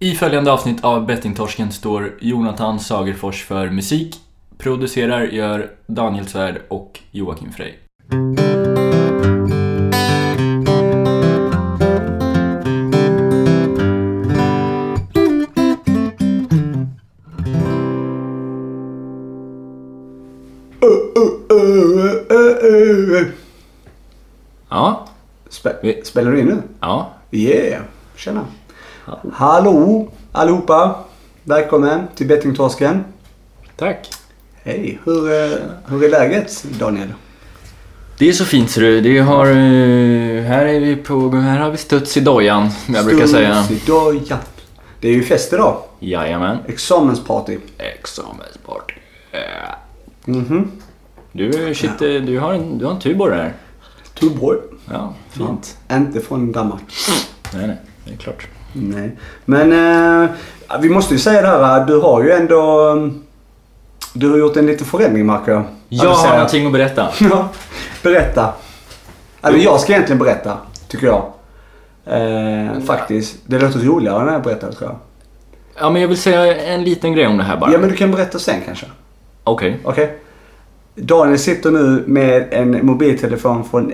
I följande avsnitt av Bettingtorsken står Jonathan Sagerfors för musik. Producerar gör Daniel Svärd och Joakim Frey. Ja, Spe- spelar du in nu? ja. Yeah, tjena. Hallå allihopa. Välkommen till Bettingtorsken. Tack. Hej, hur, eh, hur är läget Daniel? Det är så fint ser du. Det har, eh, här, är vi på, här har vi studs i dojan, som jag brukar säga. Studs i dojan. Det är ju fest idag. Jajamän. Examensparty. Examensparty. Mhm. Du, shit, eh, du har en, du har en Tuborg här. Tuborg. Ja, fint. Inte från Danmark. Nej, nej, det är klart. Nej. Men eh, vi måste ju säga det här. Du har ju ändå... mm, Du har gjort en liten förändring märker jag. Jag har någonting att berätta. Ja, berätta. Eller jag ska egentligen berätta, tycker jag. Eh, faktiskt. Det låter roligare när jag berättar tror jag. Ja, men jag vill säga en liten grej om det här bara. Ja men du kan berätta sen kanske. Okej. Okej? Daniel sitter nu med en mobiltelefon från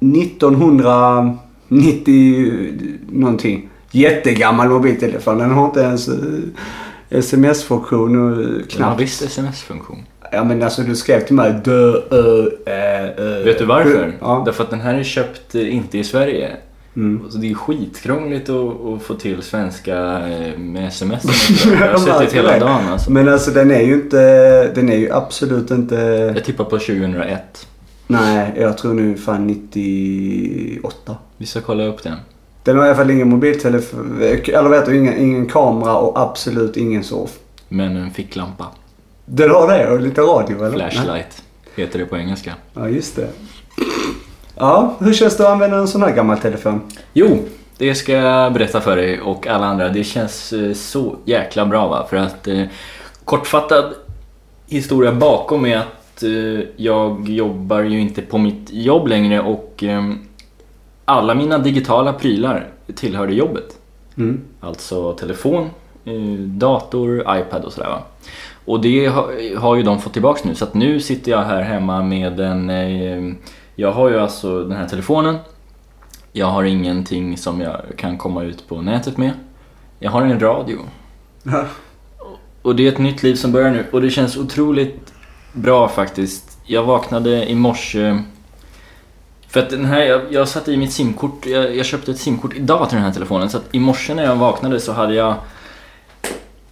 1990 någonting. Jättegammal mobiltelefon. Den har inte ens eh, sms-funktion och Den har knappt. visst sms-funktion. Ja men alltså du skrev till mig dö, ö, ä, ö. Vet du varför? Ja. Därför att den här är köpt eh, inte i Sverige. Mm. Så det är skitkrångligt att, att få till svenska eh, med sms. Jag har suttit hela dagen alltså. Men alltså den är ju inte, den är ju absolut inte, Jag tippar på 2001. nej jag tror nu fan 98. Vi ska kolla upp den. Den har i alla fall ingen mobiltelefon, eller vet du, ingen, ingen kamera och absolut ingen surf. Men en ficklampa. Den har det och lite radio eller? Nej. Flashlight heter det på engelska. Ja just det. Ja, hur känns det att använda en sån här gammal telefon? Jo, det ska jag berätta för dig och alla andra. Det känns eh, så jäkla bra va. För att eh, kortfattad historia bakom är att eh, jag jobbar ju inte på mitt jobb längre och eh, alla mina digitala prylar tillhörde jobbet. Mm. Alltså telefon, eh, dator, iPad och sådär va. Och det har, ju de fått tillbaks nu så att nu sitter jag här hemma med en... Eh, jag har ju alltså den här telefonen. Jag har ingenting som jag kan komma ut på nätet med. Jag har en radio. Ja. Och det är ett nytt liv som börjar nu och det känns otroligt bra faktiskt. Jag vaknade i morse för att den här, jag, jag satte i mitt simkort, jag, jag köpte ett simkort idag till den här telefonen så att i morse när jag vaknade så hade jag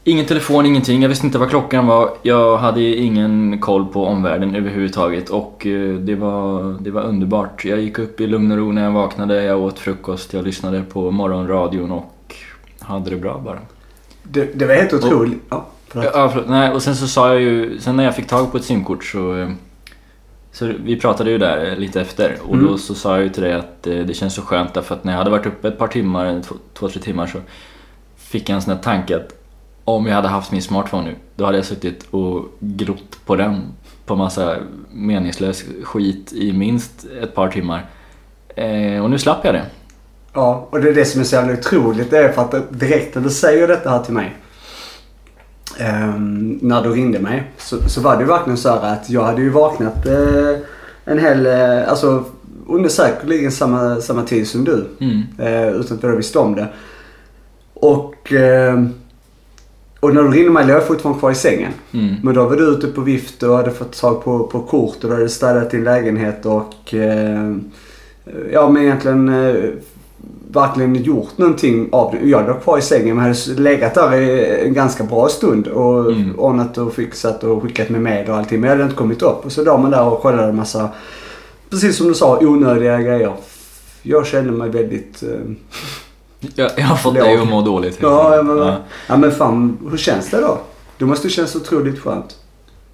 Ingen telefon, ingenting. Jag visste inte vad klockan var. Jag hade ingen koll på omvärlden överhuvudtaget och eh, det var, det var underbart. Jag gick upp i lugn och ro när jag vaknade, jag åt frukost, jag lyssnade på morgonradion och hade det bra bara. Det, det var helt otroligt. Ja, förlåt. Ja, förlåt. Nej, och sen så sa jag ju, sen när jag fick tag på ett simkort så eh, så vi pratade ju där eh, lite efter och Mm. då så sa jag ju till dig att eh, det känns så skönt därför att när jag hade varit uppe ett par timmar, två, två tre timmar så fick jag en sån här tanke att om jag hade haft min smartphone nu, då hade jag suttit och grott på den på massa meningslös skit i minst ett par timmar. Eh, och nu slapp jag det. Ja, och det är det som är så jävla otroligt. Det är för att direkt när du säger detta här till mig. Ehm, när du ringde mig. Så, så var det ju verkligen så här att jag hade ju vaknat eh, en hel, eh, alltså under säkerligen samma, samma tid som du. Mm. Eh, utan att jag visste om det. Och, eh, och när du ringde mig låg jag fortfarande kvar i sängen. Mm. Men då var du ute på vift och hade fått tag på, på kort och du hade städat din lägenhet och eh, ja men egentligen verkligen gjort någonting av det. Jag låg kvar i sängen men hade legat där i en ganska bra stund och Mm. ordnat och fixat och skickat med mail och allting. Men jag hade inte kommit upp. Och så låg man där och kollade en massa, precis som du sa, onödiga grejer. Jag kände mig väldigt... Eh, Jag, jag har fått Låg. dig att må dåligt. ja, men, ja men fan, hur känns det då? Det måste kännas otroligt skönt.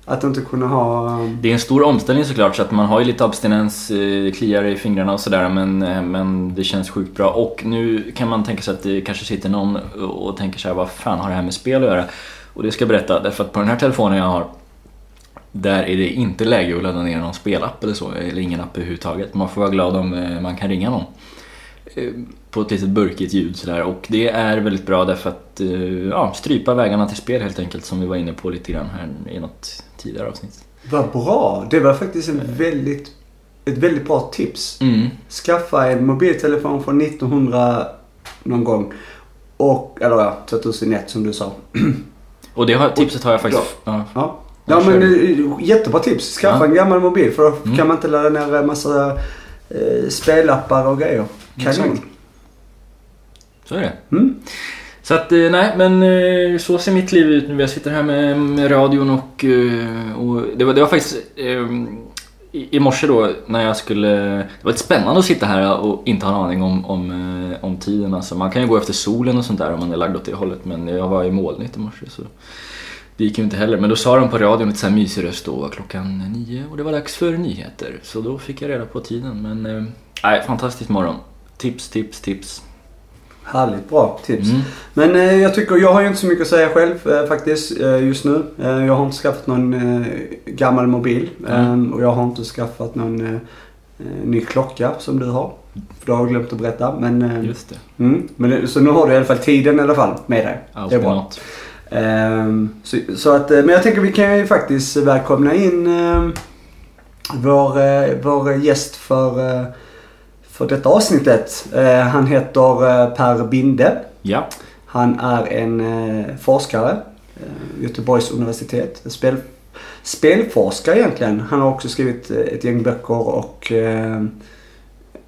Att inte kunna ha... Um, det är en stor omställning såklart så att man har ju lite abstinens, eh, kliar i fingrarna och sådär men, eh, men det känns sjukt bra. Och nu kan man tänka sig att det kanske sitter någon och tänker så här, vad fan har det här med spel att göra? Och det ska jag berätta, därför att på den här telefonen jag har där är det inte läge att ladda ner någon spelapp eller så, eller ingen app överhuvudtaget. Man får vara glad om eh, man kan ringa någon. på ett litet burkigt ljud sådär och det är väldigt bra därför att ja, strypa vägarna till spel helt enkelt som vi var inne på lite grann här i något tidigare avsnitt. Vad bra! Det var faktiskt en väldigt, ett väldigt bra tips. Mm. Skaffa en mobiltelefon från 1900 någon gång. Och, eller ja, 2001 som du sa. Och det har, tipset har jag faktiskt... Ja. Ja, Ja, men eh, jättebra tips. Skaffa Ja. en gammal mobil för då Mm. kan man inte ladda ner en massa eh, spelappar och grejer. Kanon. Så är det. Mm. Så att, eh, nej men eh, så ser mitt liv ut nu. Jag sitter här med, med radion och, eh, och det, var, det var faktiskt i, i morse då när jag skulle... Det var lite spännande att sitta här och inte ha en aning om, om, om tiden. Alltså, man kan ju gå efter solen och sånt där om man är lagd åt det hållet men jag var i molnigt i morse så det gick ju inte heller. Men då sa de på radion lite så här mysig röst då klockan nio och det var dags för nyheter. Så då fick jag reda på tiden men nej, fantastisk morgon. Tips, tips, tips. Härligt bra tips. Mm. Men eh, jag tycker, jag har ju inte så mycket att säga själv eh, faktiskt eh, just nu. Eh, jag har inte skaffat någon eh, gammal mobil. Mm. Och jag har inte skaffat någon eh, ny klocka som du har. För det har jag glömt att berätta. Men, Just det. mm, men så nu har du i alla fall tiden i alla fall med dig. Allt det är bra. Ehm, så, så att, men jag tänker vi kan ju faktiskt välkomna in eh, vår, vår gäst för, för detta avsnittet. Eh, han heter eh, Per Binde. Ja. Han är en eh, forskare, Göteborgs universitet. Spel, spelforskare egentligen. Han har också skrivit ett gäng böcker och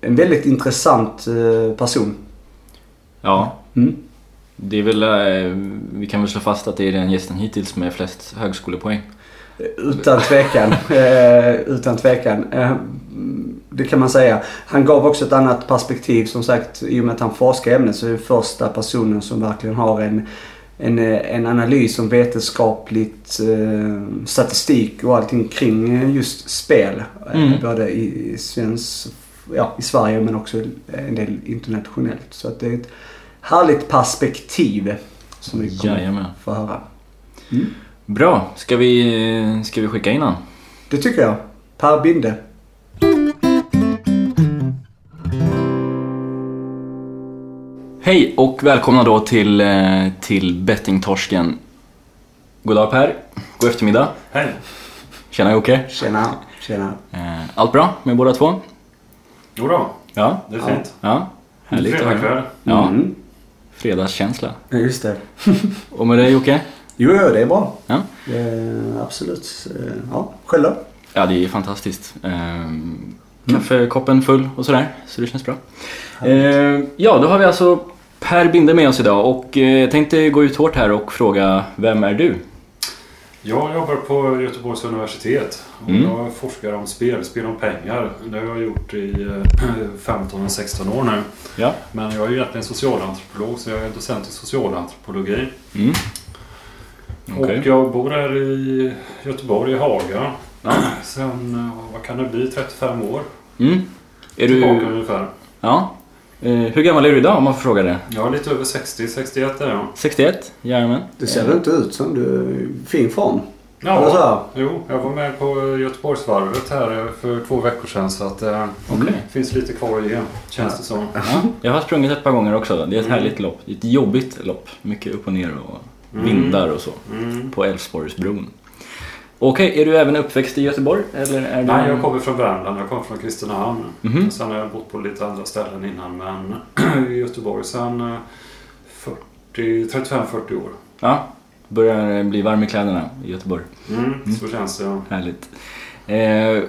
en väldigt intressant person. Ja. Mm. Det är väl, vi kan väl slå fast att det är den gästen hittills med flest högskolepoäng. Utan tvekan. utan tvekan. Det kan man säga. Han gav också ett annat perspektiv som sagt i och med att han forskar i ämnet så är det första personen som verkligen har en, en, en analys om vetenskapligt eh, statistik och allting kring eh, just spel. Eh, Mm. Både i, i, svensk, ja, i Sverige men också en del internationellt. Så att det är ett härligt perspektiv som vi kommer Jajamän. få höra. Mm. Bra, ska vi, ska vi skicka in han? Det tycker jag. Per Binde. Hej och välkomna då till, eh, till Bettingtorsken. God dag Per, god eftermiddag. Hej! Tjena Jocke. Tjena. Tjena. Eh, Allt bra med båda två? Jo då, Ja, det är fint. ja. Härligt. Fredagkväll. Ja, Mm. fredagskänsla. Ja, just det. Och med dig Jocke? Jo, det är bra. Ja. Det är absolut. eh, Ja, själv då? Ja, det är fantastiskt. Ehm, kaffekoppen full och sådär, så det känns bra. Ja, då har vi alltså Per Binde med oss idag och eh, jag tänkte gå ut hårt här och fråga, vem är du? Jag jobbar på Göteborgs universitet och Mm. jag forskar om spel, spel om pengar. Det har jag gjort i eh, 15-16 år nu. Ja. Men jag är ju egentligen socialantropolog så jag är docent i socialantropologi. Mm. Okej. Och jag bor här i Göteborg, i Haga. Ja. Sen, eh, vad kan det bli, 35 år Mm. Är tillbaka du... ungefär. Ja. Eh, hur gammal är du idag om man får fråga det? Jag är lite över 60, 61 är jag. 61? Jajamän. Det ser inte ut som du är i fin form. Ja, jo, jag var med på Göteborgsvarvet här för två veckor sedan så att eh, Okej. det finns lite kvar att ge, känns det som. Ja, jag har sprungit ett par gånger också. Det är ett Mm. härligt lopp. Det är ett jobbigt lopp. Mycket upp och ner och Mm. vindar och så. Mm. På Älvsborgsbron. Okej, är du även uppväxt i Göteborg? Eller är du... Nej, jag kommer från Värmland. Jag kommer från Kristinehamn. Mhm. Sen har jag bott på lite andra ställen innan men i Göteborg sen eh, 40, 35-40 år. Ja, börjar bli varm i kläderna i Göteborg. Mm, Så känns det. ja. Härligt. Eh,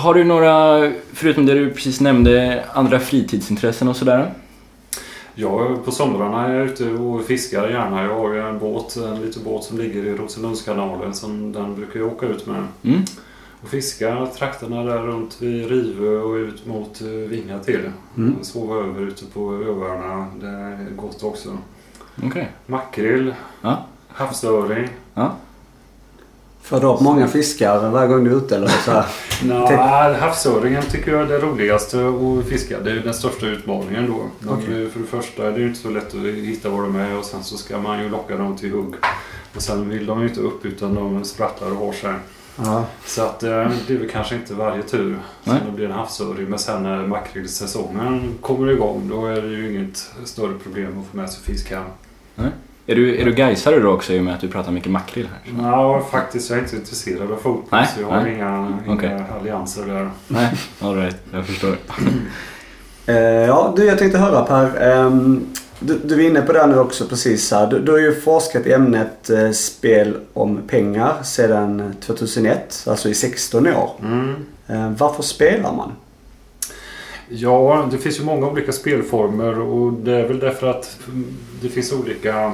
har du några, förutom det du precis nämnde, andra fritidsintressen och sådär? Jag, på somrarna är jag ute och fiskar gärna. Jag har ju en båt, en liten båt som ligger i Rosenlundskanalen som den brukar jag åka ut med. Mm? Och fiska trakterna där runt vid Rivö och ut mot eh, Vinga till. Mm. Sova över ute på öarna. Det är gott också. Okej. Makrill, Ja. havsöring. Ja. Får du upp många fiskar varje gång du är ute eller så här? Nej, havsöringen tycker jag är det roligaste att fiska. Det är den största utmaningen då. Okej. För det första är det inte så lätt att hitta var de är och sen så ska man ju locka dem till hugg. Och sen vill de ju inte upp utan de sprattlar och har sig. Så att eh, det är väl kanske inte varje tur som Nej. det blir en havsöring. Men sen när makrillsäsongen kommer igång då är det ju inget större problem att få med sig fisk hem. Är du, är du gaisare då också i och med att du pratar mycket makrill här? Ja, faktiskt. Jag är inte intresserad av fotboll Nej, så jag har nej. inga, inga Okej. allianser där. Nej, alright. Jag förstår. Eh, ja, du, jag tänkte höra Per. ehm, du, du är inne på det nu också precis här. Du, du har ju forskat i ämnet eh, spel om pengar sedan 2001, alltså i 16 år. Mm. Eh, varför spelar man? Ja, det finns ju många olika spelformer och det är väl därför att det finns olika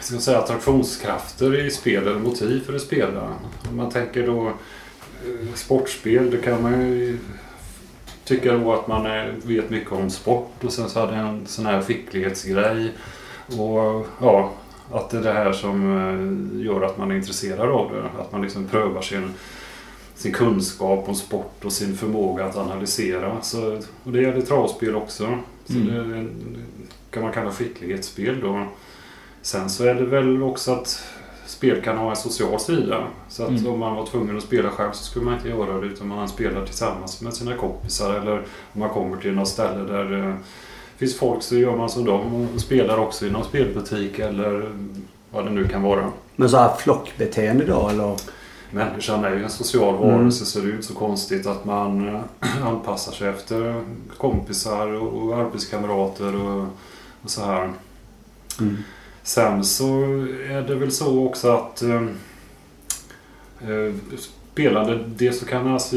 ska säga, attraktionskrafter i spel eller motiv för att spela. Om man tänker då eh, sportspel, då kan man ju tycka då att man är, vet mycket om sport och sen så hade jag en sån här skicklighetsgrej. Och ja, att det är det här som eh, gör att man är intresserad av det. Att man liksom prövar sin sin kunskap om sport och sin förmåga att analysera. Så, och det gäller travspel också. Så Mm. det kan man kalla skicklighetsspel då. Sen så är det väl också att spel kan ha en social sida. Så att Mm. om man var tvungen att spela själv så skulle man inte göra det utan man spelar tillsammans med sina kompisar. Eller om man kommer till något ställe där det finns folk så gör man som dem och spelar också i någon spelbutik eller vad det nu kan vara. Men så här flockbeteende då eller? Människan är ju en social Mm. varelse så det är ju inte så konstigt att man eh, anpassar sig efter kompisar och, och arbetskamrater och, och så här. Mm. Sen så är det väl så också att eh, eh, spelande, det så kan alltså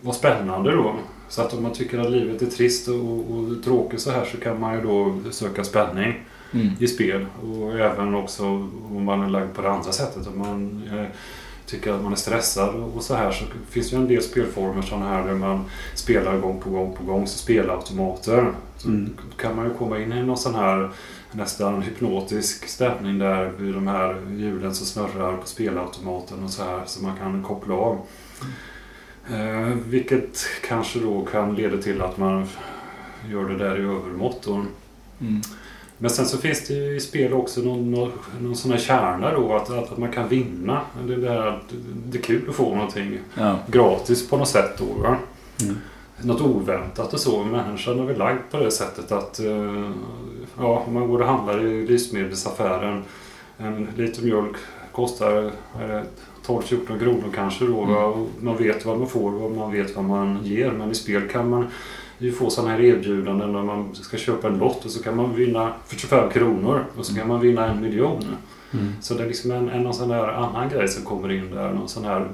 vara spännande då. Så att om man tycker att livet är trist och, och tråkigt så här så kan man ju då söka spänning Mm. i spel. Och även också om man är lagd på det andra sättet. Om man eh, tycker att man är stressad och så här så finns det ju en del spelformer sådana här där man spelar gång på gång på gång. Så spelautomater. Så Mm. kan man ju komma in i någon sån här nästan hypnotisk stämning där vid de här hjulen som snurrar på spelautomaten och så här så man kan koppla av. Eh, vilket kanske då kan leda till att man gör det där i övermått. Mm. Men sen så finns det ju i spel också någon, någon, någon sån här kärna då att, att, att man kan vinna. Det, där, det är kul att få någonting Ja. gratis på något sätt då. Mm. Något oväntat och så. Människan är väl lagd på det sättet att eh, ja, om man går och handlar i livsmedelsaffären. En liter mjölk kostar eh, 12-14 kronor kanske då. Och man vet vad man får och man vet vad man ger. Men i spel kan man ju få sådana här erbjudanden när man ska köpa en lott och så kan man vinna för 25 kronor och så kan man vinna en miljon. Mm. Så det är liksom en, en någon sån där annan grej som kommer in där. Någon sån här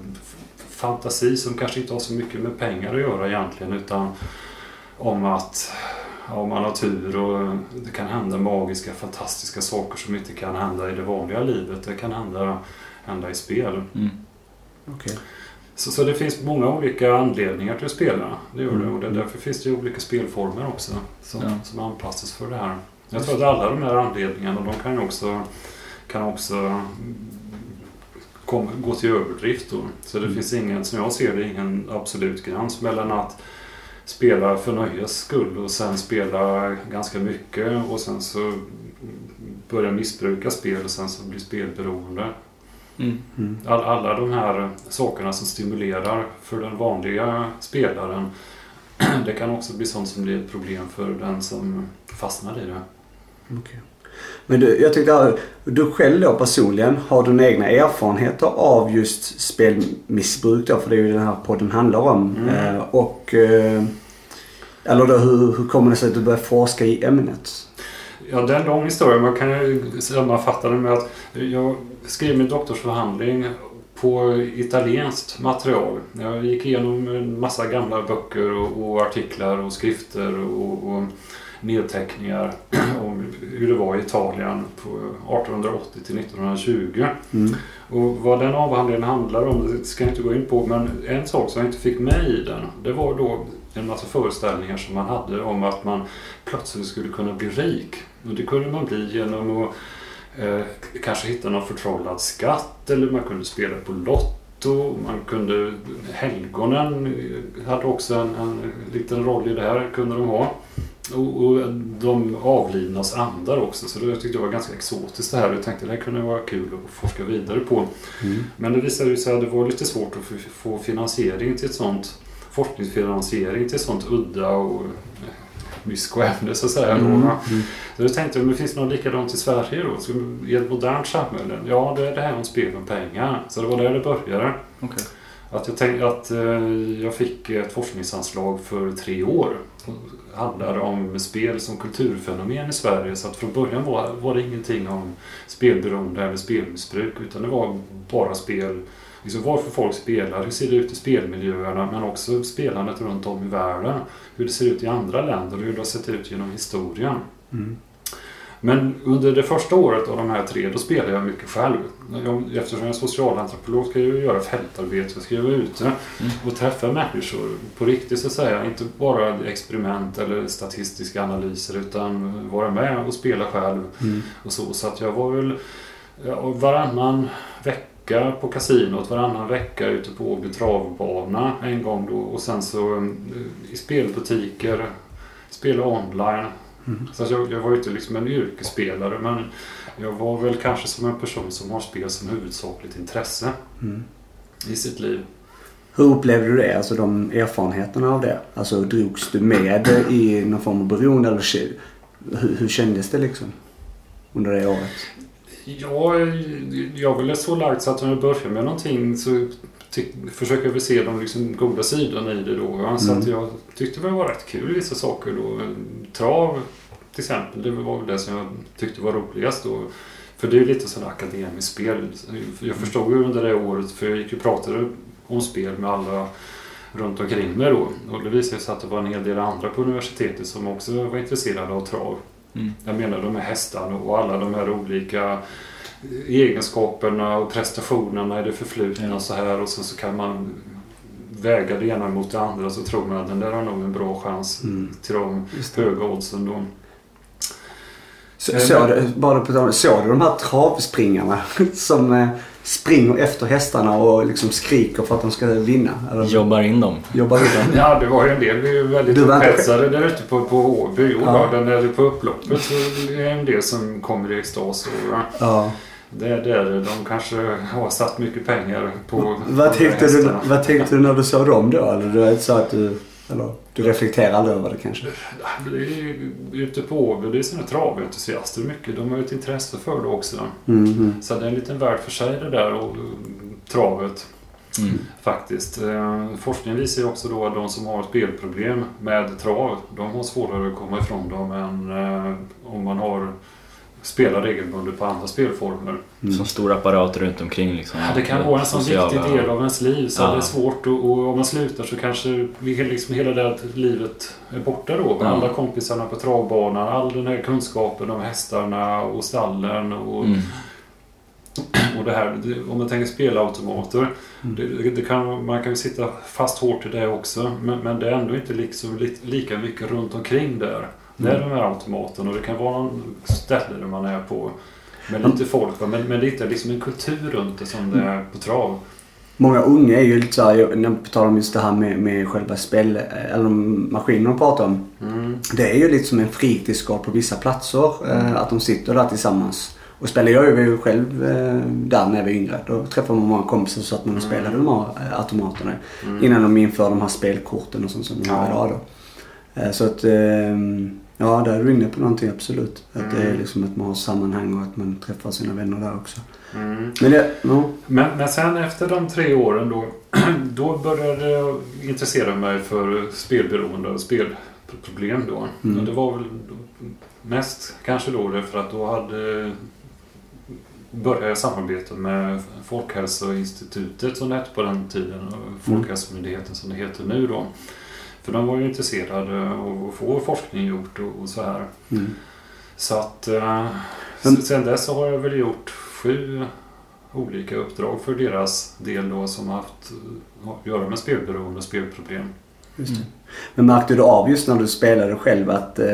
fantasi som kanske inte har så mycket med pengar att göra egentligen utan om att om man har tur och det kan hända magiska, fantastiska saker som inte kan hända i det vanliga livet. Det kan hända, hända i spel. Mm. Okej. Så, så det finns många olika anledningar till att spela. Det gör det. Mm. Och det, därför finns det olika spelformer också som, Ja. som anpassas för det här. Jag tror att alla de här anledningarna de kan också, kan också kom, gå till överdrift. Då. Så det Mm. finns ingen, som jag ser det, ingen absolut gräns mellan att spela för nöjes skull och sen spela ganska mycket och sen så börja missbruka spel och sen så bli spelberoende. Mm. Mm. All, alla de här sakerna som stimulerar för den vanliga spelaren det kan också bli sånt som blir ett problem för den som fastnar i det. Okej. Men du, jag tyckte du själv då personligen, har du några egna erfarenheter av just spelmissbruk då? För det är ju den här podden handlar om. Mm. Eh, och... Eh, eller då hur, hur kommer det sig att du började forska i ämnet? Ja, det är en lång historia. Man kan ju sammanfatta den med att jag skrev min doktorsförhandling på italienskt material. Jag gick igenom en massa gamla böcker och, och artiklar och skrifter och, och nedteckningar om hur det var i Italien på 1880 till 1920. Mm. Och vad den avhandlingen handlar om det ska jag inte gå in på men en sak som jag inte fick med i den det var då en massa föreställningar som man hade om att man plötsligt skulle kunna bli rik. Och det kunde man bli genom att eh, kanske hitta någon förtrollad skatt eller man kunde spela på Lotto Lotto, man kunde... Helgonen hade också en, en liten roll i det här, kunde de ha. Och, och de avlidnas andar också, så det tyckte jag var ganska exotiskt det här. Jag tänkte det här kunde vara kul att forska vidare på. Mm. Men det visade sig att det var lite svårt att få finansiering till ett sånt forskningsfinansiering till ett sånt udda och eh, mysko-ämne så att säga. då, Mm. va? Så jag tänkte, det finns något likadant i Sverige då? Så I ett modernt samhälle? Ja, det är det här om spel om pengar. Så det var där det började. Okej. Att jag tänkte att eh, jag fick ett forskningsanslag för tre år. som handlade om spel som kulturfenomen i Sverige. Så att från början var, var det ingenting om spelberoende eller spelmissbruk. Utan det var bara spel. Liksom varför folk spelar, hur ser det ut i spelmiljöerna men också spelandet runt om i världen. Hur det ser ut i andra länder och hur det har sett ut genom historien. Mm. Men under det första året av de här tre, då spelade jag mycket själv. Jag, eftersom jag är socialantropolog ska jag ju göra fältarbete. Jag ska ju vara ute och träffa människor på riktigt så att säga. Inte bara experiment eller statistiska analyser utan vara med och spela själv. Mm. Och så, så att jag var väl varannan vecka på kasinot, varannan vecka ute på Åby travbana en gång då. Och sen så eh, i spelbutiker, spela online. Mm. Så jag, jag var ju inte liksom en yrkesspelare men jag var väl kanske som en person som har spel som huvudsakligt intresse Mm. i sitt liv. Hur upplevde du det? Alltså de erfarenheterna av det? Alltså drogs du med i någon form av beroende eller hur, hur kändes det liksom? Under det året? Ja, jag är väl så lagd så att om jag börjar med någonting så försöker jag väl se de liksom goda sidorna i det då. va. Så Mm. att jag tyckte det var rätt kul vissa saker då. Trav till exempel, det var väl det som jag tyckte var roligast då. För det är ju lite sådär akademiskt spel. Jag förstod ju under det året, för jag gick och pratade om spel med alla runt omkring mig då. Och det visade sig att det var en hel del andra på universitetet som också var intresserade av trav. Mm. Jag menar de här hästarna och alla de här olika egenskaperna och prestationerna i det förflutna Ja. så här och så, så kan man väga det ena mot det andra så tror man att den där har nog en bra chans Mm. till de höga oddsen då. Så, Eh, bara på tal såg du de här travspringarna som eh, springer efter hästarna och liksom skriker för att de ska vinna? Eller Jobbar in dem. jobbar du dem? Ja, det var ju en del. Vi är väldigt Du upphetsade där ute på, på Åby. Och Ja. är på upploppet så är det en del som kommer i extas. Och, ja, det är där de kanske har satt mycket pengar på Vad tänkte, du, hästarna. vad tänkte du när du såg dem då? Eller du så att du, eller, du reflekterar aldrig över det kanske? Det är ju ute på Åby, det är sina traventusiaster mycket. De har ju ett intresse för det också. Mm, mm. Så det är en liten värld för sig det där och travet Mm. faktiskt. Eh, Forskningen visar ju också då att de som har spelproblem med trav, de har svårare att komma ifrån dem än eh, om man har spelar regelbundet på andra spelformer. Mm. Som stor apparat runt omkring liksom. Ja, det kan vara en sån Sociala- viktig del av ens liv så Ja. det är svårt och, och om man slutar så kanske liksom hela det livet är borta då. Ja. Alla kompisarna på travbanan, all den här kunskapen om hästarna och stallen och, Mm. och det här. Det, om man tänker spelautomater. Mm. Det, det kan, man kan ju sitta fast hårt i det också men, men det är ändå inte liksom li, lika mycket runt omkring där. Är Mm. de här automaterna och det kan vara någon ställe där man är på med lite folk. Men, men det är liksom en kultur runt det som det är på trav. Många unga är ju lite såhär, när på tal om just det här med, med själva spel, eller maskinerna de pratar om. Mm. Det är ju lite som en fritidsgård på vissa platser. Eh, att de sitter där tillsammans. Och spelar jag ju själv eh, där när jag var yngre. Då träffade man många kompisar så att man och spelade de här eh, automaterna. Mm. Innan de införde de här spelkorten och sånt som Ja. har idag då. Eh, så att, eh, ja där är du inne på någonting absolut. Att det är Mm. liksom att man har sammanhang och att man träffar sina vänner där också. Mm. Men det, ja. Men, men sen efter de tre åren då, då började jag intressera mig för spelberoende och spelproblem då. Mm. Och det var väl mest kanske då därför att då hade började jag samarbeta med Folkhälsoinstitutet som det hette på den tiden och Folkhälsomyndigheten som det heter nu då. För de var ju intresserade av att få forskning gjort och, och så här. Mm. Så att eh, Men- sen dess har jag väl gjort sju olika uppdrag för deras del då som har haft eh, att göra med spelberoende och spelproblem. Just det. Mm. Men märkte du av just när du spelade själv att, eh,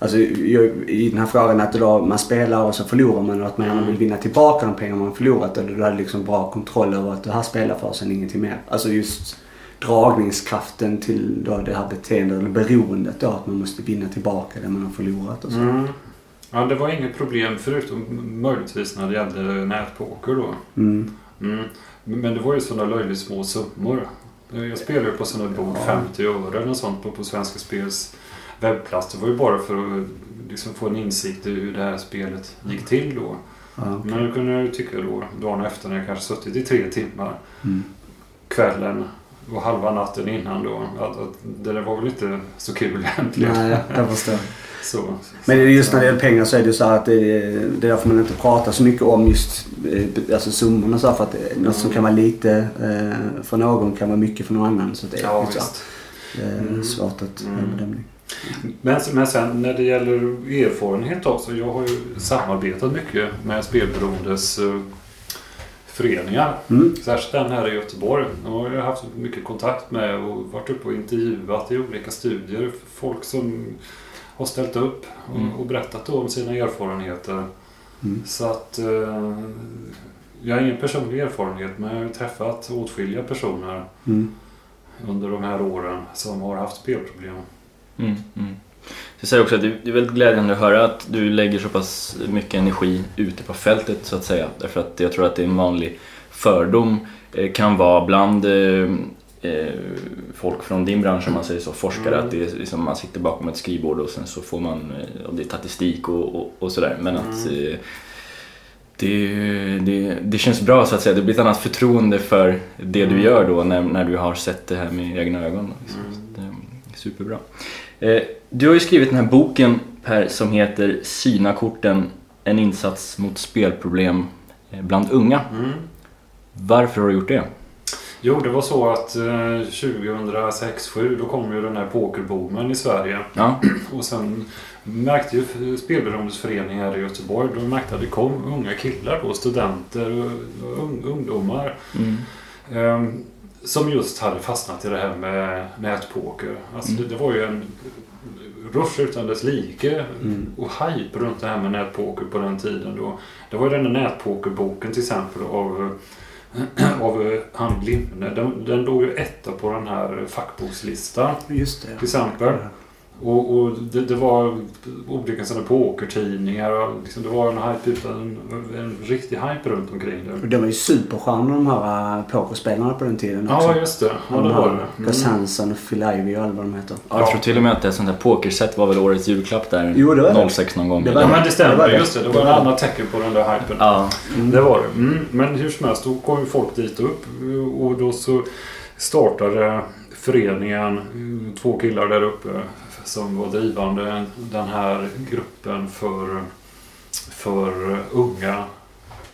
Alltså i den här frågan att då man spelar och så förlorar man och att man gärna vill vinna tillbaka de pengar man förlorat. Eller du hade liksom bra kontroll över att du här spelar för sen ingenting mer. Alltså just dragningskraften till då det här beteendet eller beroendet då att man måste vinna tillbaka det man har förlorat och så. Mm. Ja, det var inget problem förutom möjligtvis när det gällde nätpoker då. Mm. Mm. Men det var ju sådana löjligt små summor. Jag spelade ju på sådana bord Ja. 50 öre eller sånt på, på Svenska Spels webbplats. Det var ju bara för att liksom få en insikt i hur det här spelet gick till då. Ja. Men det kunde jag ju tycka då, dagen efter när jag kanske suttit i tre timmar, Mm. kvällen och halva natten innan då, att, att det där var väl inte så kul egentligen. Nej, jag förstår. Så, Men just när det gäller pengar så är det ju så här att det, det är därför man inte pratar så mycket om just eh, alltså summorna så för att eh, något som kan vara lite eh, för någon kan vara mycket för någon annan. Så det är Ja, visst. eh, Mm. svårt att Mm. bedömning. Men, men sen när det gäller erfarenhet också. Jag har ju samarbetat mycket med spelberoendes föreningar. Mm. Särskilt den här i Göteborg. Jag har jag haft mycket kontakt med och varit uppe och intervjuat i olika studier. Folk som har ställt upp och, Mm. och berättat då om sina erfarenheter. Mm. Så att eh, jag har ingen personlig erfarenhet men jag har träffat åtskilliga personer Mm. under de här åren som har haft spelproblem. Mm, mm. Jag säger också att det är väldigt glädjande att höra att du lägger så pass mycket energi ute på fältet så att säga. Därför att jag tror att det är en vanlig fördom eh, kan vara bland eh, eh, folk från din bransch om man säger så, forskare, Mm. att det är liksom, man sitter bakom ett skrivbord och sen så får man, och det är statistik och, och, och sådär. Men att Mm. det, det, det känns bra så att säga, det blir ett annat förtroende för det du Mm. gör då när, när du har sett det här med egna ögon. Liksom. Mm. Så det är superbra. Eh, Du har ju skrivit den här boken Per som heter Synakorten, en insats mot spelproblem eh, bland unga. Mm. Varför har du gjort det? Jo, det var så att eh, 2006-2007 då kom ju den här pokerboomen i Sverige. Ja, Och sen märkte ju spelberoendesföreningar i Göteborg, de märkte att det kom unga killar då, studenter och och un- ungdomar. mm. Ehm, som just hade fastnat i det här med nätpoker. Alltså Mm. det, det var ju en rush utan dess like Mm. och hype runt det här med nätpoker på den tiden. Då. Det var ju den där nätpokerboken till exempel av, av han Limne. Den, den låg ju etta på den här fackbokslistan Just det. till exempel. Och, och det, det var olika sådana pokertidningar och liksom det var en hype utan en, en riktig hype runt omkring det. Och de var ju superstjärnor de här äh, pokerspelarna på den tiden också. Ja, just det. Ja, det de var här det. Gus Mm. Hansen och Phil Ivey och alla vad de heter. Ja, jag tror till och med att ett sånt här pokerset var väl årets julklapp där Jo, det var det. 06 någon gång. Det var Ja, men det stämmer. Det var det. Just det. Det Det var var ett det. annat tecken på den där hypen. Ja, Mm. Det var det. Mm. Men hur som helst, då kom ju folk dit upp och då så startade föreningen, två killar där uppe som var drivande, den här gruppen för, för unga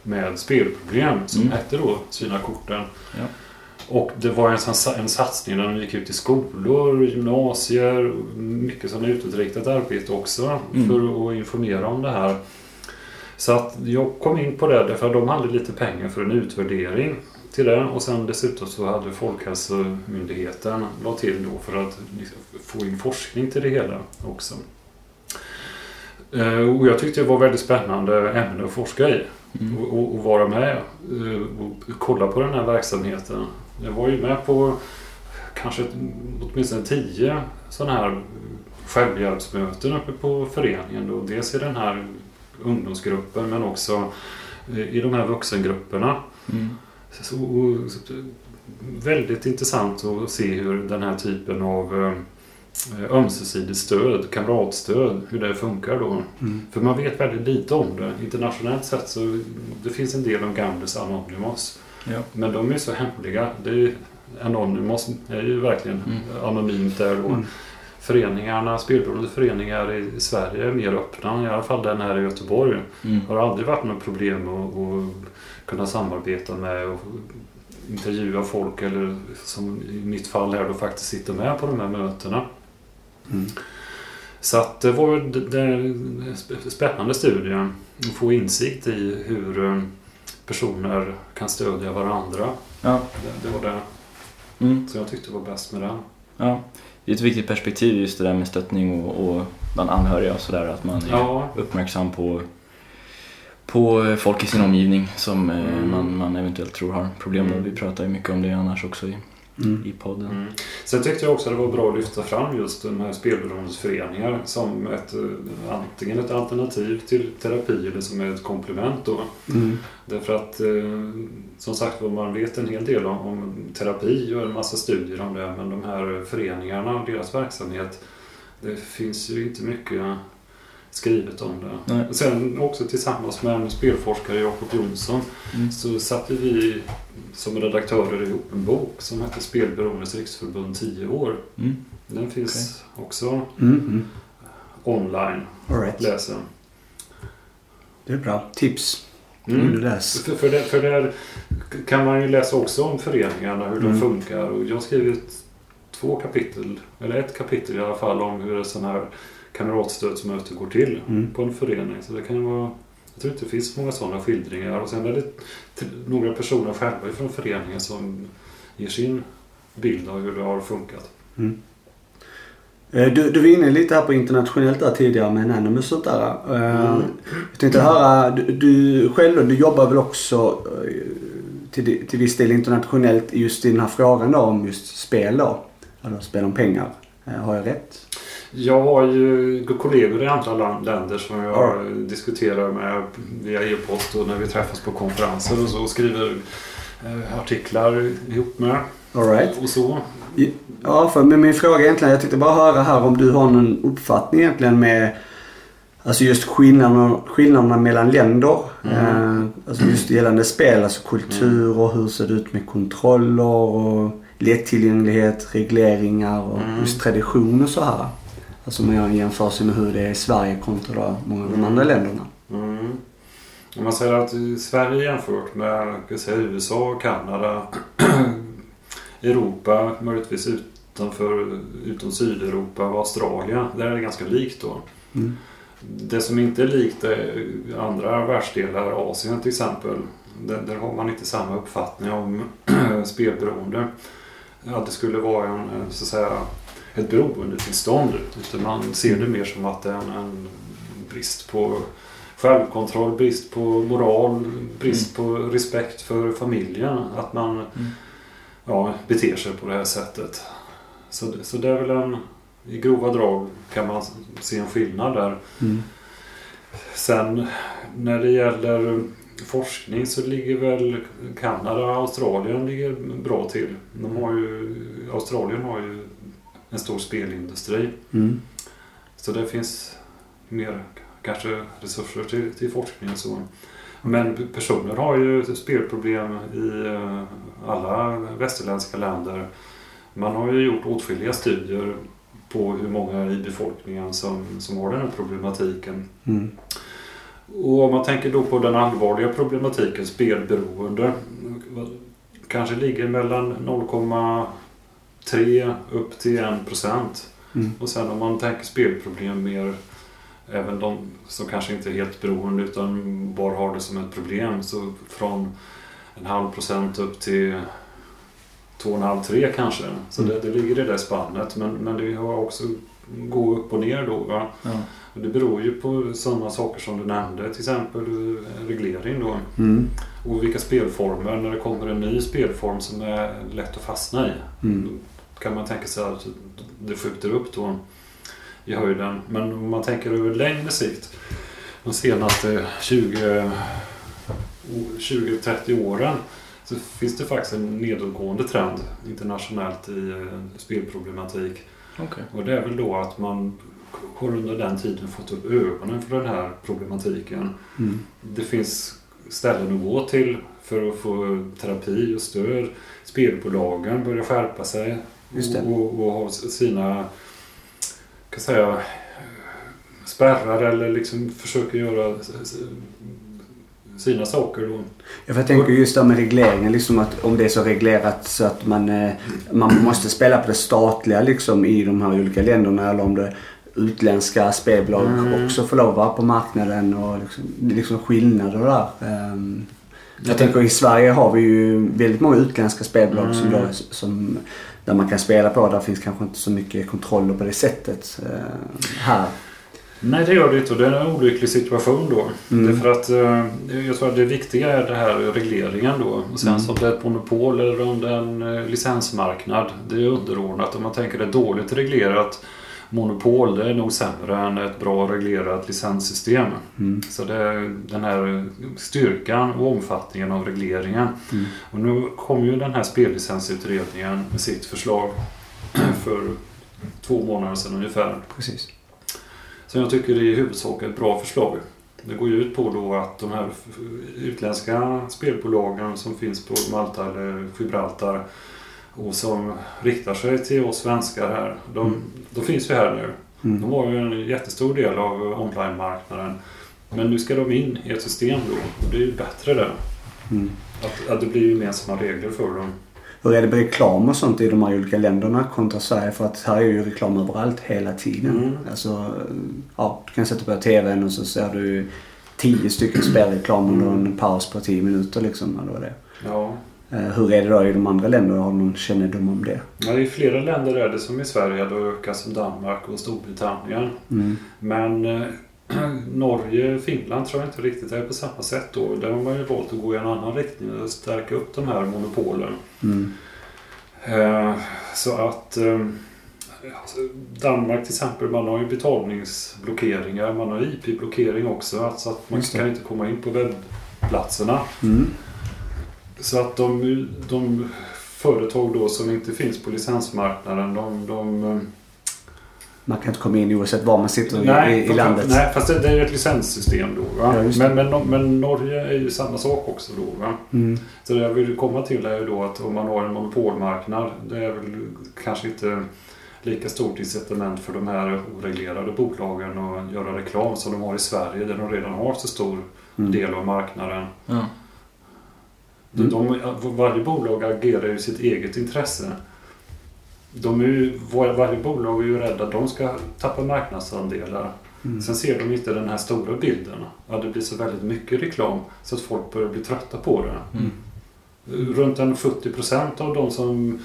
med spelproblem som Mm. hette då Syna korten. Ja. Och det var en, sån, en satsning där de gick ut i skolor, gymnasier, mycket sådant utåtriktat arbete också Mm. för att informera om det här. Så att jag kom in på det därför att de hade lite pengar för en utvärdering till det och sen dessutom så hade Folkhälsomyndigheten la till då för att liksom få in forskning till det hela också. Eh, Och jag tyckte det var väldigt spännande ämne att forska i mm. och, och, vara med eh, och kolla på den här verksamheten. Jag var ju med på kanske åtminstone tio sådana här självhjälpsmöten uppe på föreningen. Då. Dels i den här ungdomsgruppen men också eh, i de här vuxengrupperna. Mm. Så, och, väldigt intressant att se hur den här typen av eh, ömsesidigt stöd, kamratstöd, hur det funkar då. Mm. För man vet väldigt lite om det. Internationellt sett så det finns en del om Gambles Anonymous. Ja. Men de är så hemliga. Det är, Anonymous är ju verkligen Mm. anonymt där då. Mm. Föreningarna, spelberoende föreningar i Sverige är mer öppna. I alla fall den här i Göteborg. Mm. Har aldrig varit något problem att kunna samarbeta med och intervjua folk eller som i mitt fall här då faktiskt sitta med på de här mötena. Mm. Så att det var en sp- spännande studie att få insikt i hur eh, personer kan stödja varandra. Ja. Det, det var det Mm. som jag tyckte var bäst med den. Ja, det är ett viktigt perspektiv just det där med stöttning och, och bland anhöriga och sådär. Att man är Ja. uppmärksam på, på folk i sin omgivning som eh, Mm. man, man eventuellt tror har problem med. Mm. Vi pratar ju mycket om det annars också i, Mm. i podden. Mm. Sen tyckte jag också att det var bra att lyfta fram just de här spelberoendesföreningar som ett, eh, antingen ett alternativ till terapi eller som ett komplement då. Mm. Därför att eh, som sagt man vet en hel del om, om terapi och en massa studier om det men de här föreningarna och deras verksamhet det finns ju inte mycket skrivet om det. Nej. Sen också tillsammans med en spelforskare, Jakob Jonsson, Mm. så satte vi som redaktörer ihop en bok som heter Spelberoendes riksförbund 10 år. Mm. Den finns också Mm. Online All att right. läsa. Det är bra. Tips. Mm. Läs. För, för, det, för där kan man ju läsa också om föreningarna, hur de Mm. funkar. Och jag har skrivit två kapitel, eller ett kapitel i alla fall, om hur ett sån här kamratstödsmöte går till Mm. på en förening. Så det kan vara... Jag tror inte det finns många sådana skildringar. Och sen är det några personer själva från föreningen som ger sin bild av hur det har funkat. Mm. Eh, Du, du var inne lite här på internationellt där tidigare med Anonymous och sånt där. Eh, Mm. Jag tänkte höra, du, du själv då, du jobbar väl också eh, till, till viss del internationellt just i den här frågan då om just spel då? Eller spel om pengar. Har jag rätt? Jag har ju kollegor i andra länder som jag diskuterar med via e-post och när vi träffas på konferenser och så och skriver eh, artiklar ihop med. All right. Och så. Ja, för min fråga egentligen, jag tänkte bara höra här om du har någon uppfattning egentligen med Alltså just skillnaderna, skillnaderna mellan länder. Mm. Eh, alltså just gällande spel, alltså kultur och hur ser det ut med kontroller och lättillgänglighet, regleringar och Mm. just tradition och så här. Alltså om man gör en jämförelse med hur det är i Sverige kontra många av de andra länderna. Mm. Om man säger att Sverige jämfört med jag säga, USA, Kanada, Europa, möjligtvis utanför, utom Sydeuropa och Australien. Där är det ganska likt då. Mm. Det som inte är likt är andra världsdelar, Asien till exempel. Där, där har man inte samma uppfattning om spelberoende. Att det skulle vara en, en, så att säga, ett beroendetillstånd. Utan man ser det mer som att det är en, en brist på självkontroll, brist på moral, brist på respekt för familjen. Att man ja, beter sig på det här sättet. Så, så det är väl en, i grova drag kan man se en skillnad där. Mm. Sen när det gäller forskning så ligger väl Kanada och Australien ligger bra till. De har ju, Australien har ju en stor spelindustri. Mm. Så det finns mer kanske resurser till, till forskning och så. Men personer har ju spelproblem i eh, alla västerländska länder. Man har ju gjort åtskilliga studier på hur många i befolkningen som, som har den här problematiken. Mm. Och om man tänker då på den allvarliga problematiken, spelberoende, kanske ligger mellan 0,3 upp till 1 procent. Mm. Och sen om man tänker spelproblem mer, även de som kanske inte är helt beroende utan bara har det som ett problem, så från en halv procent upp till 2,5-3 kanske. Så Mm. det, det ligger i det spannet. Men, men det har också gå upp och ner då. Va? Ja. Det beror ju på sådana saker som du nämnde, till exempel reglering då. Mm. Och vilka spelformer, när det kommer en ny spelform som är lätt att fastna i. Mm. Kan man tänka sig att det skjuter upp då i höjden. Men om man tänker över längre sikt, de senaste 20 20-30 åren så finns det faktiskt en nedåtgående trend internationellt i eh, spelproblematik. Okej. Och det är väl då att man har under den tiden fått upp ögonen för den här problematiken. Mm. Det finns ställen att gå till för att få terapi och stöd. Spelbolagen börjar skärpa sig Just och, och, och ha sina kan säga, spärrar eller liksom försöker göra sina saker. Då. Ja, för jag tänker just det med regleringen. Liksom att om det är så reglerat så att man, eh, man måste spela på det statliga liksom i de här olika länderna. Eller om det utländska spelbolag Mm. också får lov att vara på marknaden. Och liksom, det är liksom skillnader där. Ehm, jag tänker i Sverige har vi ju väldigt många utländska spelbolag som, Mm. då, som där man kan spela på. Där finns kanske inte så mycket kontroller på det sättet. eh, här. Nej, det gör det inte. Och det är en olycklig situation då. Mm. Därför att eh, jag tror att det viktiga är det här regleringen då. Och sen Mm. som det är ett monopol eller om det är en eh, licensmarknad. Det är underordnat. Om man tänker det dåligt reglerat monopol, det är nog sämre än ett bra reglerat licenssystem. Mm. Så det är den här styrkan och omfattningen av regleringen. Mm. Och nu kom ju den här spellicensutredningen med sitt förslag för två månader sedan ungefär. Precis. Som jag tycker är i huvudsak ett bra förslag. Det går ju ut på då att de här utländska spelbolagen som finns på Malta eller Gibraltar och som riktar sig till oss svenskar här. De, Mm. de finns ju här nu. Mm. De har ju en jättestor del av online-marknaden. Men nu ska de in i ett system då och det är ju bättre det. Mm. Att, att det blir gemensamma regler för dem. Hur är det med reklam och sånt i de här olika länderna kontra Sverige? För att här är ju reklam överallt hela tiden. Mm. Alltså, ja, du kan sätta på TVn och så ser du tio stycken spelreklam under en paus på tio minuter liksom. Eller vad det är. Ja. Eh, Hur är det då i de andra länderna? Har du någon kännedom om det? Ja, I flera länder är det som i Sverige, då ökar som Danmark och Storbritannien. Mm. Men eh, Norge, Finland tror jag inte riktigt är på samma sätt då. Där har man ju valt att gå i en annan riktning och stärka upp de här monopolen. Mm. Eh, så att eh, alltså, Danmark till exempel, man har ju betalningsblockeringar, man har IP-blockering också. Alltså att man kan inte komma in på webbplatserna. Mm. Så att de, de företag då som inte finns på licensmarknaden, de, de eh, Man kan inte komma in oavsett var man sitter i, Nej, i, i landet. nej, fast det, det är ett licenssystem då. Va? Ja, men, men, men Norge är ju samma sak också då. Va? Mm. Så det jag vill komma till är ju då att om man har en monopolmarknad, det är väl kanske inte lika stort incitament för de här oreglerade bolagen att göra reklam som de har i Sverige där de redan har så stor Mm. del av marknaden. Ja. De, de, varje bolag agerar ju i sitt eget intresse. De är ju, var- varje bolag är ju rädda att de ska tappa marknadsandelar. Mm. Sen ser de inte den här stora bilden. Att det blir så väldigt mycket reklam så att folk börjar bli trötta på det. Mm. Runt en 40% av de som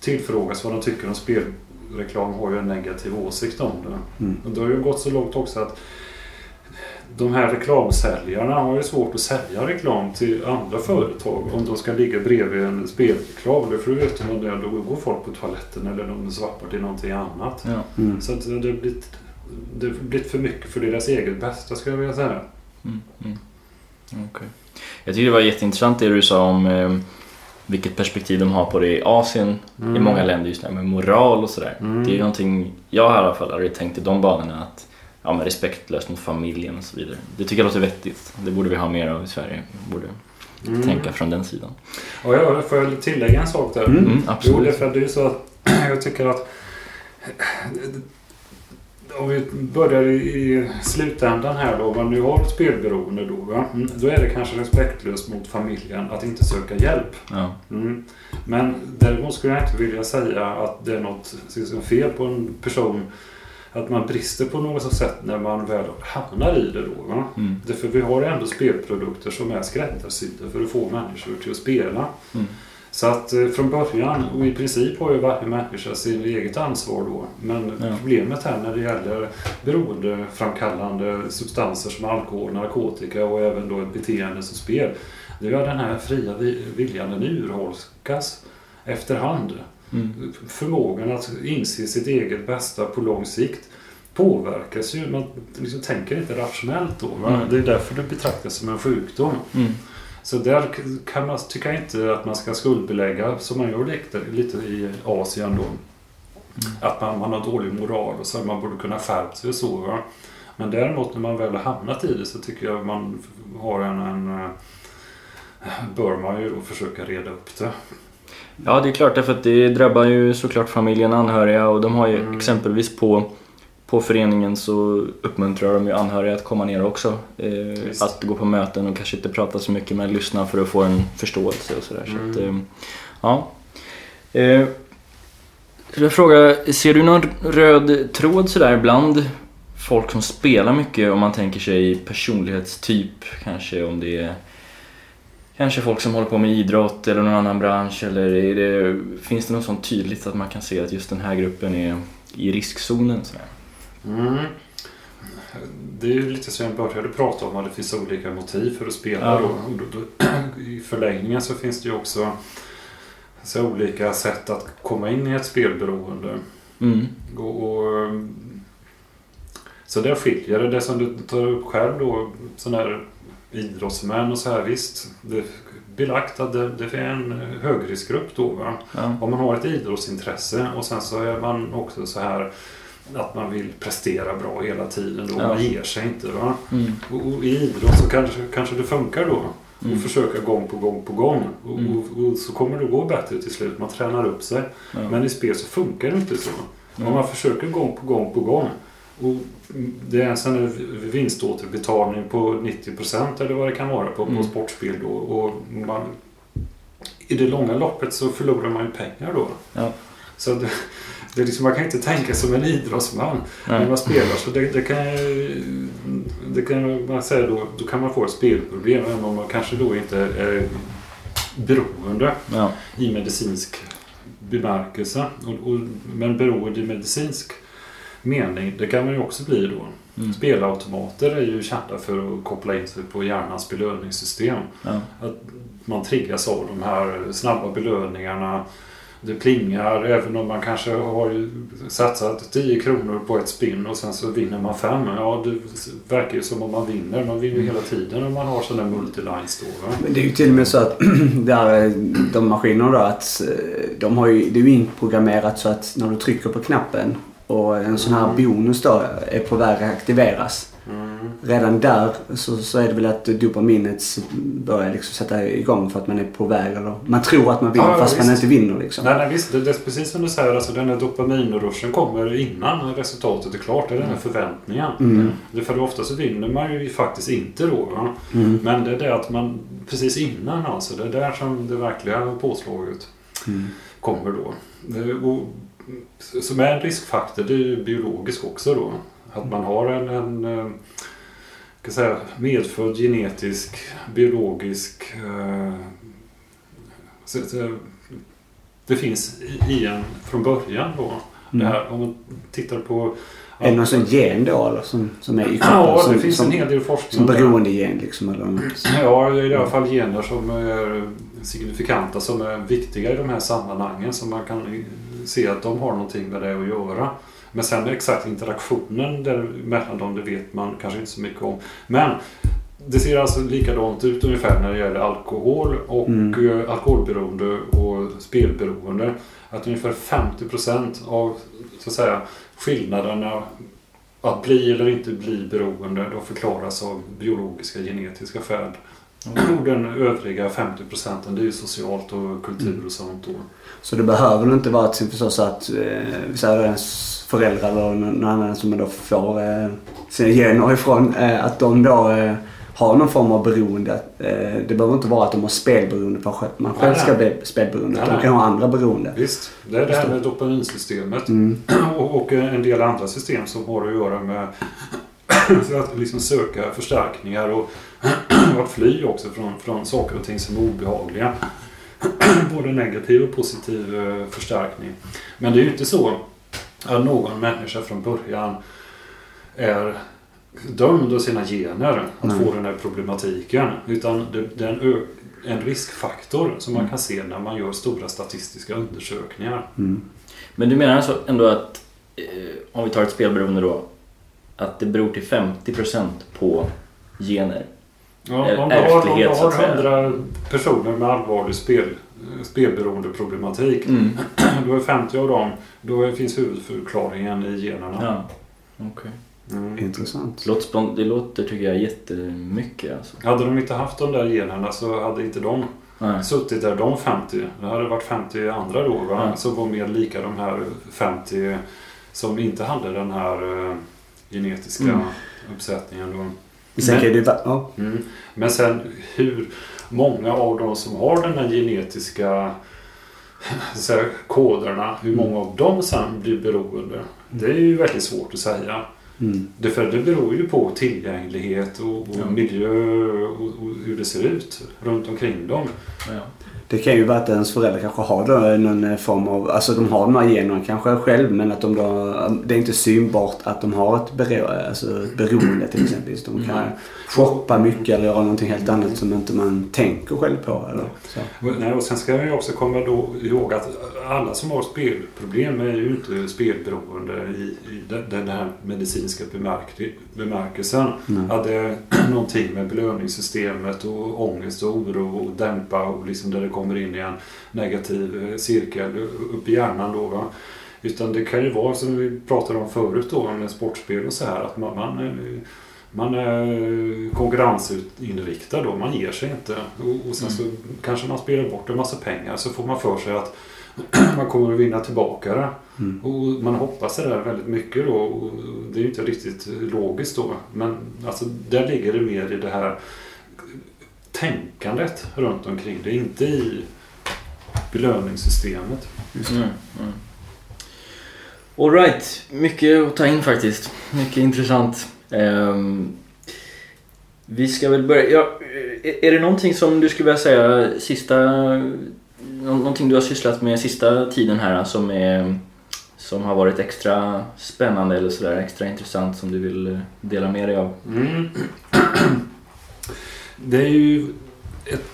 tillfrågas vad de tycker om spelreklam har ju en negativ åsikt om det. Mm. Och det har ju gått så långt också att de här reklamsäljarna har ju svårt att sälja reklam till andra företag om de ska ligga bredvid en spelreklam. För du vet om det då går folk på toaletten eller de svappar till någonting annat. Ja. Mm. Så att det har blivit, det har blivit för mycket för deras eget bästa skulle jag vilja säga. Mm. Mm. Okej. Jag tycker det var jätteintressant det du sa om eh, vilket perspektiv de har på det i Asien i många länder just det här med moral och sådär. Mm. Det är ju någonting jag i alla fall aldrig tänkt i de banorna att ja, men respektlöst mot familjen och så vidare. Det tycker jag låter vettigt. Det borde vi ha mer av i Sverige. Borde Mm. tänka från den sidan. Och jag, får jag tillägga en sak där? Mm. Mm, Jo, absolut. därför att det är så att jag tycker att om vi börjar i, slutändan här då, om nu har ett spelberoende då, va? Mm, då är det kanske respektlöst mot familjen att inte söka hjälp. Ja. Mm. Men däremot skulle jag inte vilja säga att det är något liksom, fel på en person att man brister på något sätt när man väl hamnar i det då. Va? Mm. Därför vi har ändå spelprodukter som är skräddarsydda för att få människor till att spela. Mm. Så att eh, från början, och i princip har ju varje människa sin eget ansvar då. Men Ja. problemet här när det gäller beroendeframkallande substanser som alkohol, narkotika och även då ett beteende som spel. Det är att den här fria vi- viljan den urholkas efterhand. Mm. Förmågan att inse sitt eget bästa på lång sikt påverkas ju. Man liksom tänker inte rationellt då. Mm. Det är därför det betraktas som en sjukdom. Mm. Så där kan man, tycker jag inte att man ska skuldbelägga som man gör lite, lite i Asien då. Att man, man har dålig moral och så man borde kunna skärpt sig och så. Va? Men däremot när man väl har hamnat i det så tycker jag man har en, en eh, bör man ju då försöka reda upp det. Ja, det är klart därför att det drabbar ju såklart familjen och anhöriga och de har ju Mm. exempelvis på, på föreningen så uppmuntrar de ju anhöriga att komma ner också. Eh, att gå på möten och kanske inte prata så mycket men lyssna för att få en förståelse och sådär. Så att, Mm. eh, ja. Eh, jag fråga, ser du någon röd tråd sådär bland folk som spelar mycket om man tänker sig personlighetstyp kanske om det är Kanske folk som håller på med idrott eller någon annan bransch eller det, finns det något sånt tydligt att man kan se att just den här gruppen är i riskzonen? Sådär? Mm. Det är ju lite som jag började prata om att det finns olika motiv för att spela. Ja. Då. I förlängningen så finns det ju också så olika sätt att komma in i ett spelberoende. Mm. Och, och, så där skiljer det. Det som du tar upp själv då, sådana här idrottsmän och så här. Visst, det är belagt att det, det är en högriskgrupp då. Va? Ja. Om man har ett idrottsintresse och sen så är man också så här att man vill prestera bra hela tiden. Då. Ja. Man ger sig inte. Va? Mm. Och, och i idrott så kanske, kanske det funkar då. Mm. Och försöka gång på gång på gång. Och, Mm. och, och så kommer det gå bättre till slut. Man tränar upp sig. Ja. Men i spel så funkar det inte så. Om man försöker gång på gång på gång. Och det är en sån här vinståterbetalning på 90% eller vad det kan vara på, Mm. på sportspel då. Och man, I det långa loppet så förlorar man ju pengar då. Ja. Så det, det är liksom, man kan inte tänka som en idrottsman när Nej. man spelar. Så det, det kan det kan man säga då, då kan man få ett spelproblem även om man kanske då inte är beroende Ja. i medicinsk bemärkelse. Och, och, men beroende i medicinsk mening, det kan man ju också bli då. Mm. Spelautomater är ju kända för att koppla in sig på hjärnans belöningssystem. Ja. Att man triggas av de här snabba belöningarna. Det plingar även om man kanske har satsat 10 kronor på ett spinn och sen så vinner man fem. Ja, det verkar ju som om man vinner. Man vinner ju hela tiden om man har sådana multilines då. Va? Men det är ju till och med så att där, de maskinerna då att eh, de har ju, det är ju inprogrammerat så att när du trycker på knappen och en sån här Mm. bonus då är på väg att aktiveras. Mm. Redan där så, så är det väl att dopaminet börjar liksom sätta igång för att man är på väg eller man tror att man vinner Ja, fast man visst. inte vinner liksom. Nej, nej visst, det, det är precis som du säger. Alltså, den här dopaminruschen kommer innan resultatet är klart. Det är den här förväntningen. Mm. Det För ofta så vinner man ju faktiskt inte då. Mm. Men det är det att man precis innan alltså. Det är där som det verkliga påslaget Mm. kommer då. Och, som är en riskfaktor, det är ju biologisk också då. Att man har en, en eh, ska säga, medfödd genetisk, biologisk... Eh, det finns i, en från början då. Det här, om man tittar på... Är det någon sån gen då eller som, som är i kroppen? Ja, som, det finns som, en hel del forskning. som beroendegen liksom eller något. Ja, det är i alla fall gener som är signifikanta, som är viktiga i de här sammanhangen. Så man kan se att de har någonting med det att göra. Men sen exakt interaktionen där mellan dem, det vet man kanske inte så mycket om. Men det ser alltså likadant ut ungefär när det gäller alkohol och Mm. eh, alkoholberoende och spelberoende. Att ungefär 50% av så att säga, skillnaderna att bli eller inte bli beroende då förklaras av biologiska genetiska skäl. Och den övriga 50 procenten det är ju socialt och kultur och sånt då. Så det behöver inte vara till förstås att eh, säger ens föräldrar eller någon annan som man då får eh, sina gener ifrån. Eh, att de då eh, har någon form av beroende. Eh, det behöver inte vara att de har spelberoende för att man själv ska bli spelberoende. Nej, De kan ha andra beroende. Visst, det är det här med dopaminsystemet Mm. och, och en del andra system som har att göra med att liksom söka förstärkningar och att fly också från, från saker och ting som är obehagliga. Både negativ och positiv eh, förstärkning. Men det är ju inte så att någon människa från början är dömd av sina gener att Nej. få den här problematiken. Utan det, är en, riskfaktor som man kan se när man gör stora statistiska undersökningar. Mm. Men du menar alltså ändå att, eh, om vi tar ett spelberoende då, att det beror till 50% på gener? Ja, om du har, om du har personer med allvarlig spel, spelberoende problematik. Mm. Då är 50 av dem, då finns huvudförklaringen i generna. Ja, okej. Mm. Intressant. Det, låter det låter tycker jag jättemycket alltså. Hade de inte haft de där generna så hade inte de Nej. suttit där de 50. Det hade varit 50 andra då va? Som var mer lika de här 50 som inte hade den här eh, genetiska Mm. uppsättningen. Då. Sen Men- det. Ja. Mm. Men sen hur många av de som har den här genetiska så säga, koderna, hur många av dem sen blir beroende? Det är ju väldigt svårt att säga. Mm. Det, för det beror ju på tillgänglighet och, och Ja. miljö och, och hur det ser ut runt omkring dem. Ja. Det kan ju vara att ens föräldrar kanske har då någon form av, alltså de har de här generna kanske själv men att de då, det är inte synbart att de har ett, bero, alltså ett beroende till exempel. De kan shoppa mycket eller göra någonting helt annat som inte man tänker själv på. Eller så. Nej, och sen ska jag också komma då ihåg att alla som har spelproblem är ju inte spelberoende i, i den, den här medicinska bemärk, bemärkelsen. Mm. Att det är någonting med belöningssystemet och ångest och oro och dämpa och liksom där det kommer in i en negativ eh, cirkel upp i hjärnan då. Va? Utan det kan ju vara som vi pratade om förut då med sportspel och så här att man, man, är- man är konkurrensinriktad då, man ger sig inte. Och, och sen så kanske man spelar bort en massa pengar så får man för sig att man kommer att vinna tillbaka det. Mm. Och man hoppas det där väldigt mycket då. Och det är ju inte riktigt logiskt då. Men alltså, där ligger det mer i det här tänkandet runt omkring det. Inte i belöningssystemet. Mm, mm. Alright, mycket att ta in faktiskt. Mycket intressant. Ehm, vi ska väl börja. Ja, är det någonting som du skulle vilja säga sista... nå- Någonting du har sysslat med sista tiden här som, är, som har varit extra spännande eller sådär extra intressant som du vill dela med dig av? Mm. Det är ju ett,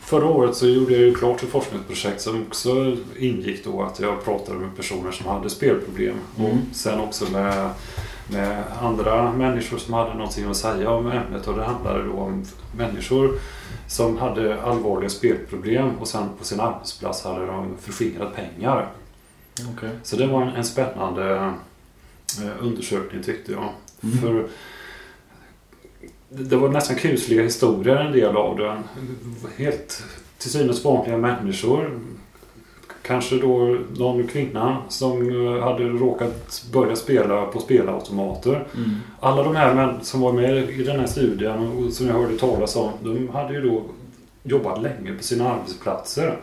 förra året så gjorde jag ju klart ett forskningsprojekt som också ingick då att jag pratade med personer som hade spelproblem. Mm. Och sen också med, med andra människor som hade någonting att säga om ämnet. Och det handlade då om människor som hade allvarliga spelproblem och sen på sin arbetsplats hade de förskingrat pengar. Okay. Så det var en, en spännande eh, undersökning tyckte jag. Mm. För det var nästan kusliga historier en del av den. Helt till synes vanliga människor. Kanske då någon kvinna som eh, hade råkat börja spela på spelautomater. Mm. Alla de här män som var med i den här studien och som jag hörde talas om, de hade ju då jobbat länge på sina arbetsplatser.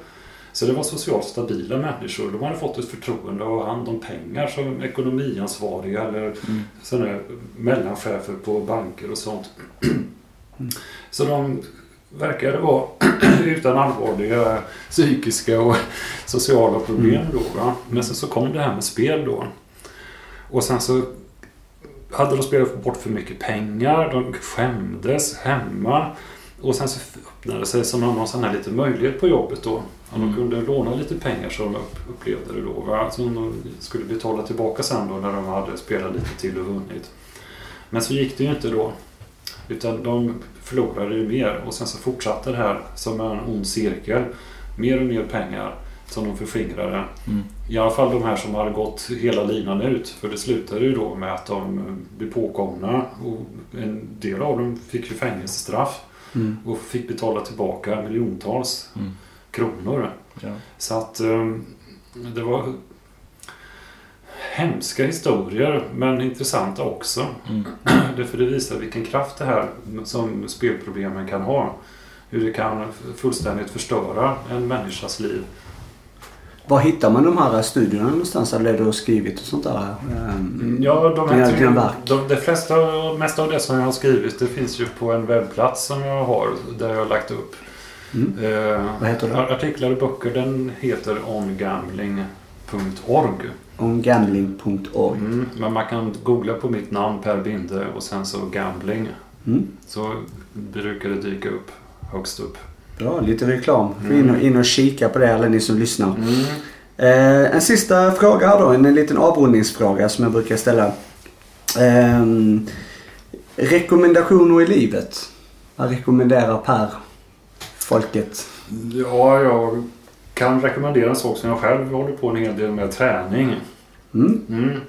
Så det var socialt stabila människor. De hade fått ett förtroende ha hand om pengar som ekonomiansvariga eller Mm. sådana här mellanchefer på banker och sånt. Så de verkade vara utan allvarliga psykiska och sociala problem då. Va? Men sen så kom det här med spel då. Och sen så hade de spelat bort för mycket pengar. De skämdes hemma. Och sen så öppnade det sig som någon sån här liten möjlighet på jobbet då. Om de Mm. kunde låna lite pengar som de upp- upplevde det då. Va? Som de skulle betala tillbaka sen då när de hade spelat lite till och vunnit. Men så gick det ju inte då. Utan de förlorade ju mer och sen så fortsatte det här som en ond cirkel. Mer och mer pengar som de förskingrade. Mm. I alla fall de här som hade gått hela linan ut. För det slutade ju då med att de blev påkomna. Och en del av dem fick ju fängelsestraff. Mm. Och fick betala tillbaka miljontals Mm. kronor. Ja. Så att eh, det var hemska historier men intressanta också. Mm. Därför det visar vilken kraft det här som spelproblemen kan ha. Hur det kan fullständigt förstöra en människas liv. Var hittar man de här studierna någonstans? Eller det du har skrivit och sånt där? Ehm, Ja, de Dina- dina verk. de, det flesta, mesta av det som jag har skrivit det finns ju på en webbplats som jag har där jag har lagt upp. Mm. Eh, Vad heter det? Artiklar och böcker den heter ongambling.org. Ongambling.org. Mm, men man kan googla på mitt namn Per Binde och sen så gambling. Mm. Så brukar det dyka upp högst upp. Bra, lite reklam. Mm. in, och, in och kika på det alla ni som lyssnar. Mm. Eh, en sista fråga här då. En liten avrundningsfråga som jag brukar ställa. Ehm, rekommendationer i livet. Vad rekommenderar Per folket? Ja, jag kan rekommendera en sak som jag själv håller på en hel del med. Träning. Mm? Mm.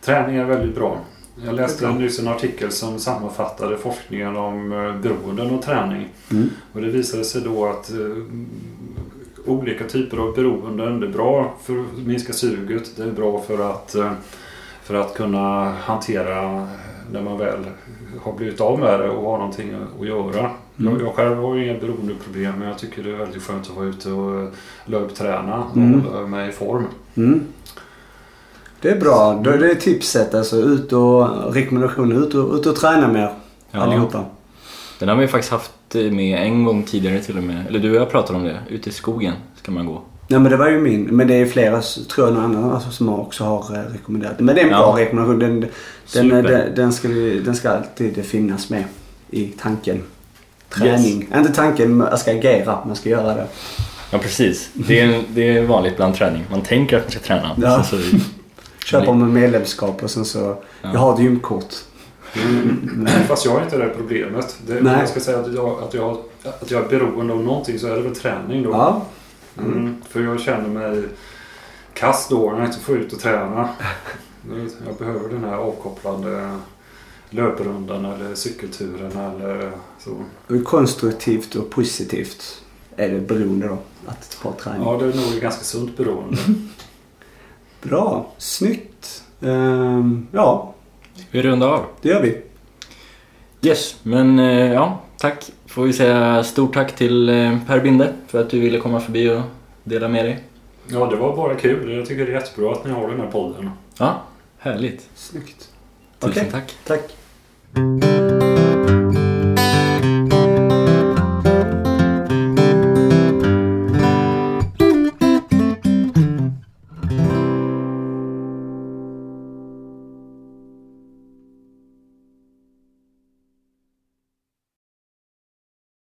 Träning är väldigt bra. Jag läste nyss en artikel som sammanfattade forskningen om eh, beroenden och träning. Mm. Och det visade sig då att eh, olika typer av beroenden det är bra för att minska suget. Det är bra för att, eh, för att kunna hantera när man väl har blivit av med det och har någonting att göra. Mm. Jag, jag själv har ju inga beroendeproblem men jag tycker det är väldigt skönt att vara ute och löpträna och Mm. hålla mig i form. Mm. Det är bra. Då är det tipset alltså. Ut och rekommendationer. Ut och, ut och träna mer. Ja. Allihopa. Den har vi faktiskt haft varit med en gång tidigare till och med. Eller du och jag pratade om det. Ute i skogen ska man gå. Nej men det var ju min. Men det är flera, tror jag, någon annan alltså, som också har eh, rekommenderat. Men det är en bra Ja. rekommendation. Den, den, den, den, ska, den ska alltid finnas med i tanken. Träning. Inte tanken, man ska agera. Man ska göra det. Ja precis. Det är, det är vanligt bland träning. Man tänker att man ska träna. Ja. Sen Köper med medlemskap och sen så... Ja. Jag har ett gymkort. Mm. Fast jag har inte det problemet. Det, om Nej. jag ska säga att jag, att, jag, att jag är beroende av någonting så är det väl träning då. Ja. Mm. För jag känner mig kass då när jag inte får ut och träna. Jag behöver den här avkopplande löprundan eller cykelturen eller så. Hur konstruktivt och positivt är det beroende då? Att ha träning. Ja, det är nog ett ganska sunt beroende. Bra. Snyggt. Ehm, ja, vi rundar av. det gör vi. Yes, men eh, ja, tack. Får vi säga stort tack till eh, Per Binde för att du ville komma förbi och dela med dig. Ja, det var bara kul. Jag tycker det är jättebra att ni har den här podden. Ja, härligt. Snyggt. Tusen Okej. tack. Tack.